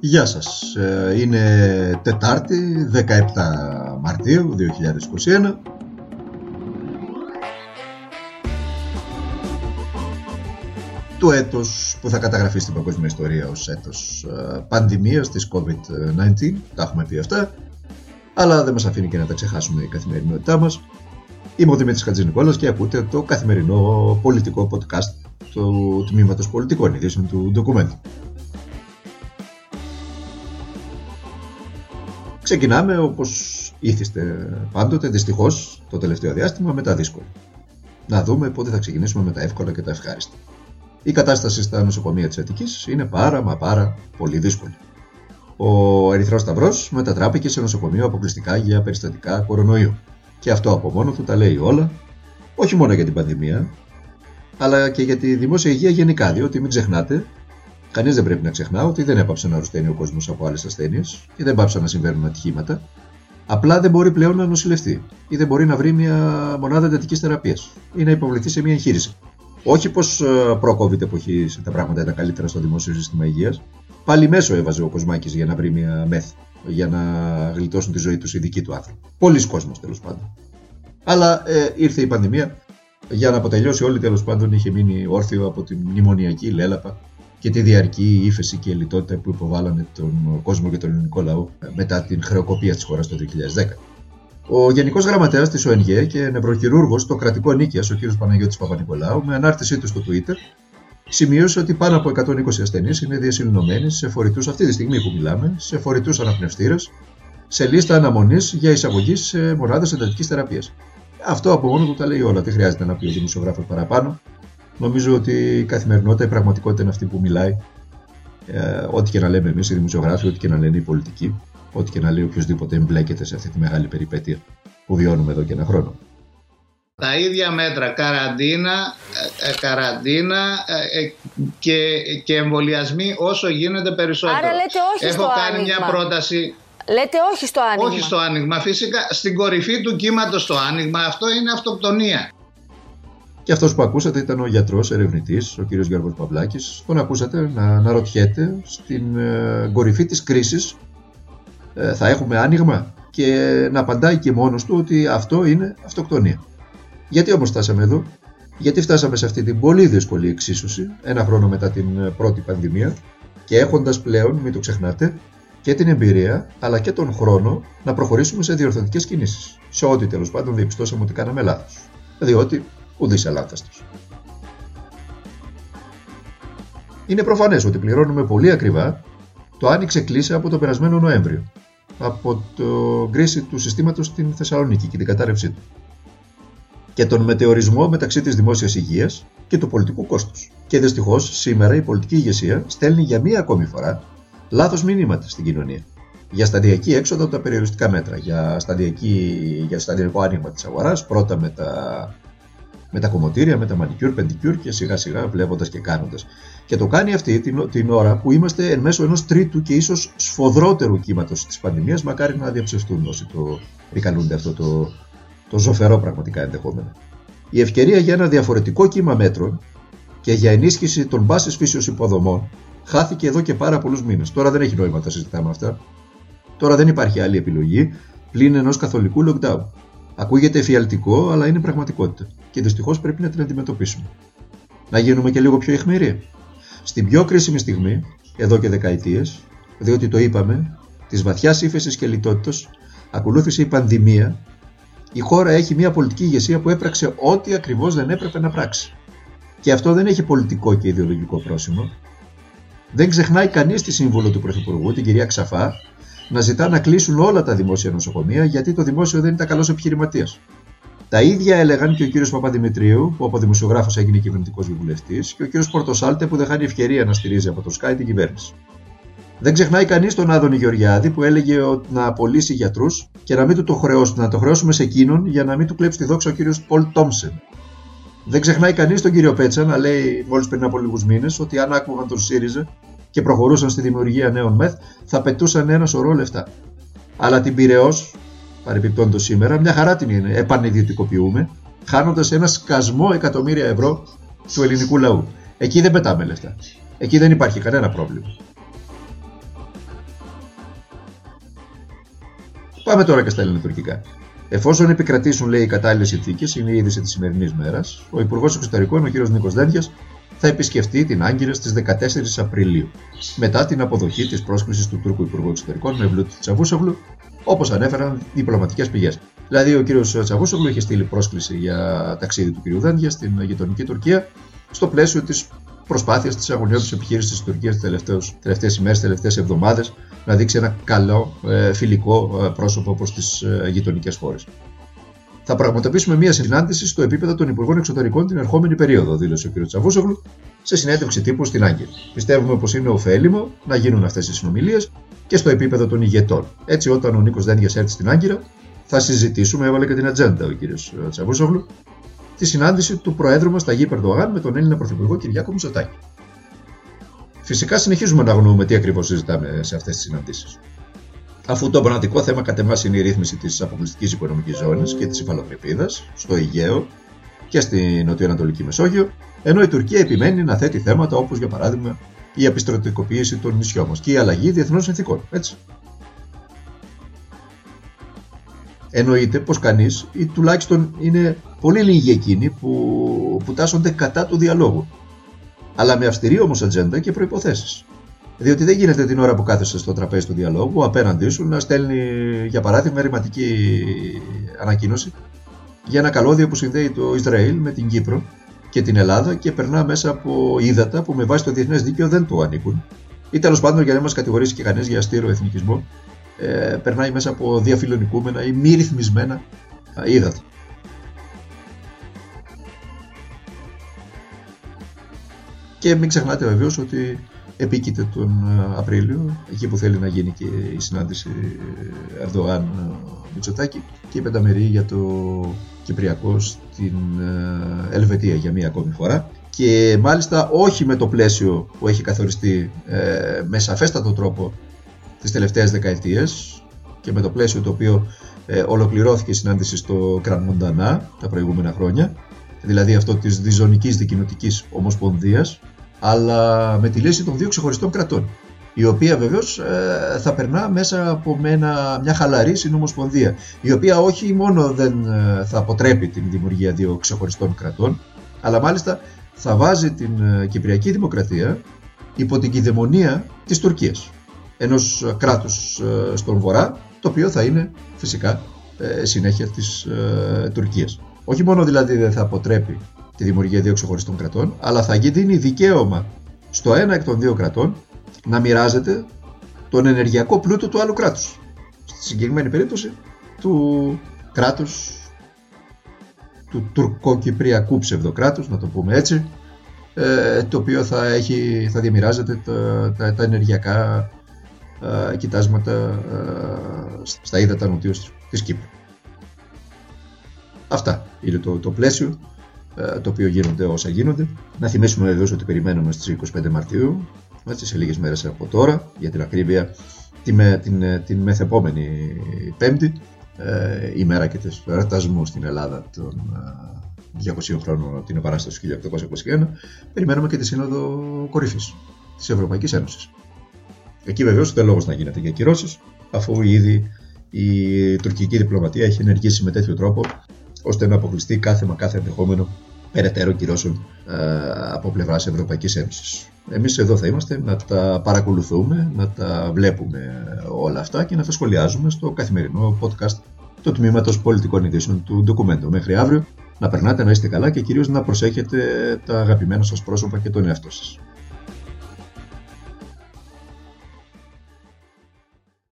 Γεια σας. Ε, είναι Τετάρτη, 17 Μαρτίου 2021. Το έτος που θα καταγραφεί στην παγκόσμια ιστορία ως έτος ε, πανδημίας της COVID-19. Τα έχουμε πει αυτά. Αλλά δεν μας αφήνει και να τα ξεχάσουμε η καθημερινότητά μας. Είμαι ο Δημήτρης Χατζηνικόλας και ακούτε το καθημερινό πολιτικό podcast του Τμήματος Πολιτικών Ειδήσεων του ντοκουμέντου. Ξεκινάμε όπως ήθιστε πάντοτε, δυστυχώς, το τελευταίο διάστημα με τα δύσκολα. Να δούμε πότε θα ξεκινήσουμε με τα εύκολα και τα ευχάριστα. Η κατάσταση στα νοσοκομεία της Αττικής είναι πάρα μα πάρα πολύ δύσκολη. Ο Ερυθρός Σταυρός μετατράπηκε σε νοσοκομείο αποκλειστικά για περιστατικά κορονοϊού. Και αυτό από μόνο του τα λέει όλα, όχι μόνο για την πανδημία, αλλά και για τη δημόσια υγεία γενικά, διότι μην ξεχνάτε Κανείς δεν πρέπει να ξεχνά ότι δεν έπαψε να αρρωσταίνει ο κόσμος από άλλες ασθένειες και δεν πάψαν να συμβαίνουν ατυχήματα. Απλά δεν μπορεί πλέον να νοσηλευτεί ή δεν μπορεί να βρει μια μονάδα εντατικής θεραπείας ή να υποβληθεί σε μια εγχείρηση. Όχι πως ε, προ-COVID εποχή τα πράγματα ήταν καλύτερα στο δημόσιο σύστημα υγείας. Πάλι μέσω έβαζε ο Κοσμάκης για να βρει μια μεθ, για να γλιτώσουν τη ζωή τους οι δικοί του άνθρωποι. Πολλοί κόσμοι τέλος πάντων. Αλλά ε, ήρθε η πανδημία για να αποτελειώσει όλη τέλος πάντων είχε μείνει όρθιο από την μνημονιακή λέλαπα και τη διαρκή ύφεση και λιτότητα που υποβάλανε τον κόσμο και τον ελληνικό λαό μετά την χρεοκοπία της χώρας το 2010. Ο Γενικός Γραμματέας της ΟΕΝΓΕ και νευροχειρούργος στο κρατικό νίκαια, ο κ. Παναγιώτης Παπα-Νικολάου, με ανάρτησή του στο Twitter, σημείωσε ότι πάνω από 120 ασθενείς είναι διασυλληνωμένοι σε φορητούς, αυτή τη στιγμή που μιλάμε, σε φορητούς αναπνευστήρες, σε λίστα αναμονής για εισαγωγή σε μονάδες εντατικής θεραπείας. Αυτό από μόνο του τα λέει όλα. Τι χρειάζεται να πει ο δημοσιογράφος παραπάνω. Νομίζω ότι η καθημερινότητα, η πραγματικότητα είναι αυτή που μιλάει. Ε, ό,τι και να λέμε εμείς οι δημοσιογράφοι, ό,τι και να λένε οι πολιτικοί, ό,τι και να λέει οποιοδήποτε εμπλέκεται σε αυτή τη μεγάλη περιπέτεια που βιώνουμε εδώ και ένα χρόνο. Τα ίδια μέτρα, καραντίνα, ε, ε καραντίνα ε, ε, και, και εμβολιασμοί όσο γίνεται περισσότερο. Άρα λέτε όχι Έχω στο κάνει άνοιγμα. μια πρόταση. Λέτε όχι στο άνοιγμα. Όχι στο άνοιγμα. Φυσικά στην κορυφή του κύματος το άνοιγμα αυτό είναι αυτοκτονία. Και αυτός που ακούσατε ήταν ο γιατρός ερευνητής, ο κ. Γιώργος Παυλάκης. Τον ακούσατε να αναρωτιέται στην ε, κορυφή της κρίσης ε, θα έχουμε άνοιγμα και να απαντάει και μόνος του ότι αυτό είναι αυτοκτονία. Γιατί όμως φτάσαμε εδώ, γιατί φτάσαμε σε αυτή την πολύ δύσκολη εξίσωση ένα χρόνο μετά την πρώτη πανδημία και έχοντας πλέον, μην το ξεχνάτε, και την εμπειρία αλλά και τον χρόνο να προχωρήσουμε σε διορθωτικές κινήσεις. Σε ό,τι τέλος πάντων διαπιστώσαμε ότι κάναμε λάθος. Διότι ουδής αλάθαστος. Είναι προφανές ότι πληρώνουμε πολύ ακριβά το άνοιξε κλίση από το περασμένο Νοέμβριο από το κρίση του συστήματος στην Θεσσαλονίκη και την κατάρρευσή του και τον μετεωρισμό μεταξύ της δημόσιας υγείας και του πολιτικού κόστους. Και δυστυχώς σήμερα η πολιτική ηγεσία στέλνει για μία ακόμη φορά λάθος μηνύματα στην κοινωνία για σταδιακή έξοδο από τα περιοριστικά μέτρα, για, σταδιακή, για σταδιακό άνοιγμα της αγοράς, πρώτα με τα, με τα κομμωτήρια, με τα μανικιούρ, πεντικιούρ και σιγά σιγά βλέποντας και κάνοντας. Και το κάνει αυτή την, την ώρα που είμαστε εν μέσω ενός τρίτου και ίσως σφοδρότερου κύματος της πανδημίας, μακάρι να διαψευστούν όσοι το επικαλούνται αυτό το, το ζοφερό πραγματικά ενδεχόμενο. Η ευκαιρία για ένα διαφορετικό κύμα μέτρων και για ενίσχυση των πάση φύσεως υποδομών χάθηκε εδώ και πάρα πολλούς μήνες. Τώρα δεν έχει νόημα να τα συζητάμε αυτά. Τώρα δεν υπάρχει άλλη επιλογή πλην ενός καθολικού lockdown. Ακούγεται εφιαλτικό, αλλά είναι πραγματικότητα. Και δυστυχώς πρέπει να την αντιμετωπίσουμε. Να γίνουμε και λίγο πιο αιχμηροί. Στην πιο κρίσιμη στιγμή, εδώ και δεκαετίες, διότι το είπαμε, της βαθιάς ύφεσης και λιτότητας ακολούθησε η πανδημία, η χώρα έχει μια πολιτική ηγεσία που έπραξε ό,τι ακριβώς δεν έπρεπε να πράξει. Και αυτό δεν έχει πολιτικό και ιδεολογικό πρόσημο. Δεν ξεχνάει κανείς τη σύμβολο του Πρωθυπουργού, την κυρία Ξαφά, να ζητά να κλείσουν όλα τα δημόσια νοσοκομεία γιατί το δημόσιο δεν ήταν καλός επιχειρηματίας. Τα ίδια έλεγαν και ο κύριος Παπαδημητρίου, που από δημοσιογράφος έγινε κυβερνητικός βουλευτής, και ο κύριος Πορτοσάλτε, που δεν χάνει ευκαιρία να στηρίζει από το Sky την κυβέρνηση. Δεν ξεχνάει κανείς τον Άδωνη Γεωργιάδη που έλεγε να απολύσει γιατρούς και να μην του το χρεώσουν, να το χρεώσουμε σε εκείνον για να μην του κλέψει τη δόξα ο κύριος Πολ Τόμσεν. Δεν ξεχνάει κανείς τον κύριο Πέτσα να λέει μόλις πριν από λίγους μήνες ότι αν άκουγαν τον ΣΥΡΙΖΑ και προχωρούσαν στη δημιουργία νέων μεθ, θα πετούσαν ένα σωρό λεφτά. Αλλά την Πυραιό, παρεμπιπτόντω σήμερα, μια χαρά την είναι, επανειδιωτικοποιούμε, χάνοντας ένα σκασμό εκατομμύρια ευρώ του ελληνικού λαού. Εκεί δεν πετάμε λεφτά. Εκεί δεν υπάρχει κανένα πρόβλημα. Πάμε τώρα και στα ελληνοτουρκικά. Εφόσον επικρατήσουν, λέει, οι κατάλληλες συνθήκες, είναι η είδηση της σημερινής μέρας, ο Υπουργός Εξωτερικών, ο κ. Νίκος Δέντια, θα επισκεφτεί την Άγκυρα στις 14 Απριλίου, μετά την αποδοχή της πρόσκλησης του Τούρκου Υπουργού Εξωτερικών Μευλούτη Τσαβούσογλου όπως ανέφεραν διπλωματικές πηγές. Δηλαδή, ο κ. Τσαβούσογλου είχε στείλει πρόσκληση για ταξίδι του κ. Δένδια στην γειτονική Τουρκία, στο πλαίσιο της προσπάθειας της αγωνιώδη επιχείρησης της Τουρκίας τις τελευταίες ημέρες, τι τελευταίες εβδομάδες να δείξει ένα καλό ε, φιλικό ε, πρόσωπο προς τις ε, γειτονικές χώρες. Θα πραγματοποιήσουμε μια συνάντηση στο επίπεδο των Υπουργών Εξωτερικών την ερχόμενη περίοδο, δήλωσε ο κ. Τσαβούσογλου σε συνέντευξη τύπου στην Άγκυρ. Πιστεύουμε πως είναι ωφέλιμο να γίνουν αυτές οι συνομιλίες και στο επίπεδο των ηγετών. Έτσι, όταν ο Νίκος Δένδια έρθει στην Άγκυρα, θα συζητήσουμε, έβαλε και την ατζέντα ο κ. Τσαβούσογλου, τη συνάντηση του Προέδρου μας Ταγί Περδογάν με τον Έλληνα Πρωθυπουργό Κυριάκο Μητσοτάκη. Φυσικά συνεχίζουμε να αγνοούμε τι ακριβώς συζητάμε σε αυτές τις συναντήσεις. Αφού το πραγματικό θέμα κατ' εμάς είναι η ρύθμιση της αποκλειστικής οικονομικής ζώνης και της υφαλοκρηπίδας στο Αιγαίο και στη Νοτιοανατολική Μεσόγειο, ενώ η Τουρκία επιμένει να θέτει θέματα όπως για παράδειγμα η επιστροτικοποίηση των νησιών μας και η αλλαγή διεθνών συνθήκων. Έτσι. Εννοείται πως κανείς, ή τουλάχιστον είναι πολύ λίγοι εκείνοι που, που τάσσονται κατά του διαλόγου αλλά με αυστηρή όμως ατζέντα και προποθέσει. Διότι δεν γίνεται την ώρα που κάθεσαι στο τραπέζι του διαλόγου απέναντί σου να στέλνει, για παράδειγμα, ρηματική ανακοίνωση για ένα καλώδιο που συνδέει το Ισραήλ με την Κύπρο και την Ελλάδα και περνά μέσα από ύδατα που με βάση το διεθνές δίκαιο δεν το ανήκουν. Ή τέλος πάντων, για να μας κατηγορήσει και κανείς για αστήρο εθνικισμό, ε, περνάει μέσα από διαφιλονικούμενα ή μη ρυθμισμένα ύδατα. Και μην ξεχνάτε βεβαίως ότι επίκειται τον ε, Απρίλιο, εκεί που θέλει να γίνει και η συνάντηση Ερδογάν ε, Μητσοτάκη και η πενταμερή για το Κυπριακό στην ε, Ελβετία για μία ακόμη φορά. Και μάλιστα όχι με το πλαίσιο που έχει καθοριστεί με σαφέστατο τρόπο τις τελευταίες δεκαετίες και με το πλαίσιο το οποίο ολοκληρώθηκε η συνάντηση στο Κρανμοντανά τα προηγούμενα χρόνια, δηλαδή αυτό της διζωνικής δικοινοτικής ομοσπονδίας αλλά με τη λύση των δύο ξεχωριστών κρατών η οποία βεβαίως ε, θα περνά μέσα από μια χαλαρή συνομοσπονδία, η οποία όχι μόνο δεν ε, θα αποτρέπει την δημιουργία δύο ξεχωριστών κρατών, αλλά μάλιστα θα βάζει την ε, Κυπριακή Δημοκρατία υπό την κυδαιμονία της Τουρκίας, ενός κράτους στον βορρά, το οποίο θα είναι φυσικά συνέχεια της Τουρκίας. Όχι μόνο δηλαδή δεν θα αποτρέπει τη δημιουργία δύο ξεχωριστών κρατών, αλλά θα δίνει δικαίωμα στο ένα εκ των δύο κρατών να μοιράζεται τον ενεργειακό πλούτο του άλλου κράτους. Στη συγκεκριμένη περίπτωση του κράτους του τουρκοκυπριακού ψευδοκράτους, να το πούμε έτσι, ε, το οποίο θα, έχει, θα διαμοιράζεται τα, τα, ενεργειακά ε, κοιτάσματα ε, στα ύδατα νοτιούς της Κύπρου. Αυτά είναι το, το πλαίσιο ε, το οποίο γίνονται όσα γίνονται. Να θυμίσουμε βεβαίως ότι περιμένουμε στις 25 Μαρτίου, έτσι, σε λίγες μέρες από τώρα, για την ακρίβεια, την, την, την μεθεπόμενη Πέμπτη, ε, ημέρα και του εορτασμού στην Ελλάδα των 200 ε, χρόνων την Επανάσταση του 1821, περιμένουμε και τη Σύνοδο Κορυφής της Ευρωπαϊκής Ένωσης. Εκεί βεβαίως δεν λόγος να γίνεται για κυρώσεις, αφού ήδη η τουρκική διπλωματία έχει ενεργήσει με τέτοιο τρόπο ώστε να αποκλειστεί κάθε μα κάθε ενδεχόμενο περαιτέρω κυρώσεων ε, από πλευράς Ευρωπαϊκής Ένωσης. Εμείς εδώ θα είμαστε να τα παρακολουθούμε, να τα βλέπουμε όλα αυτά και να τα σχολιάζουμε στο καθημερινό podcast του τμήματος πολιτικών ειδήσεων του ντοκουμέντου. Μέχρι αύριο να περνάτε να είστε καλά και κυρίως να προσέχετε τα αγαπημένα σας πρόσωπα και τον εαυτό σας.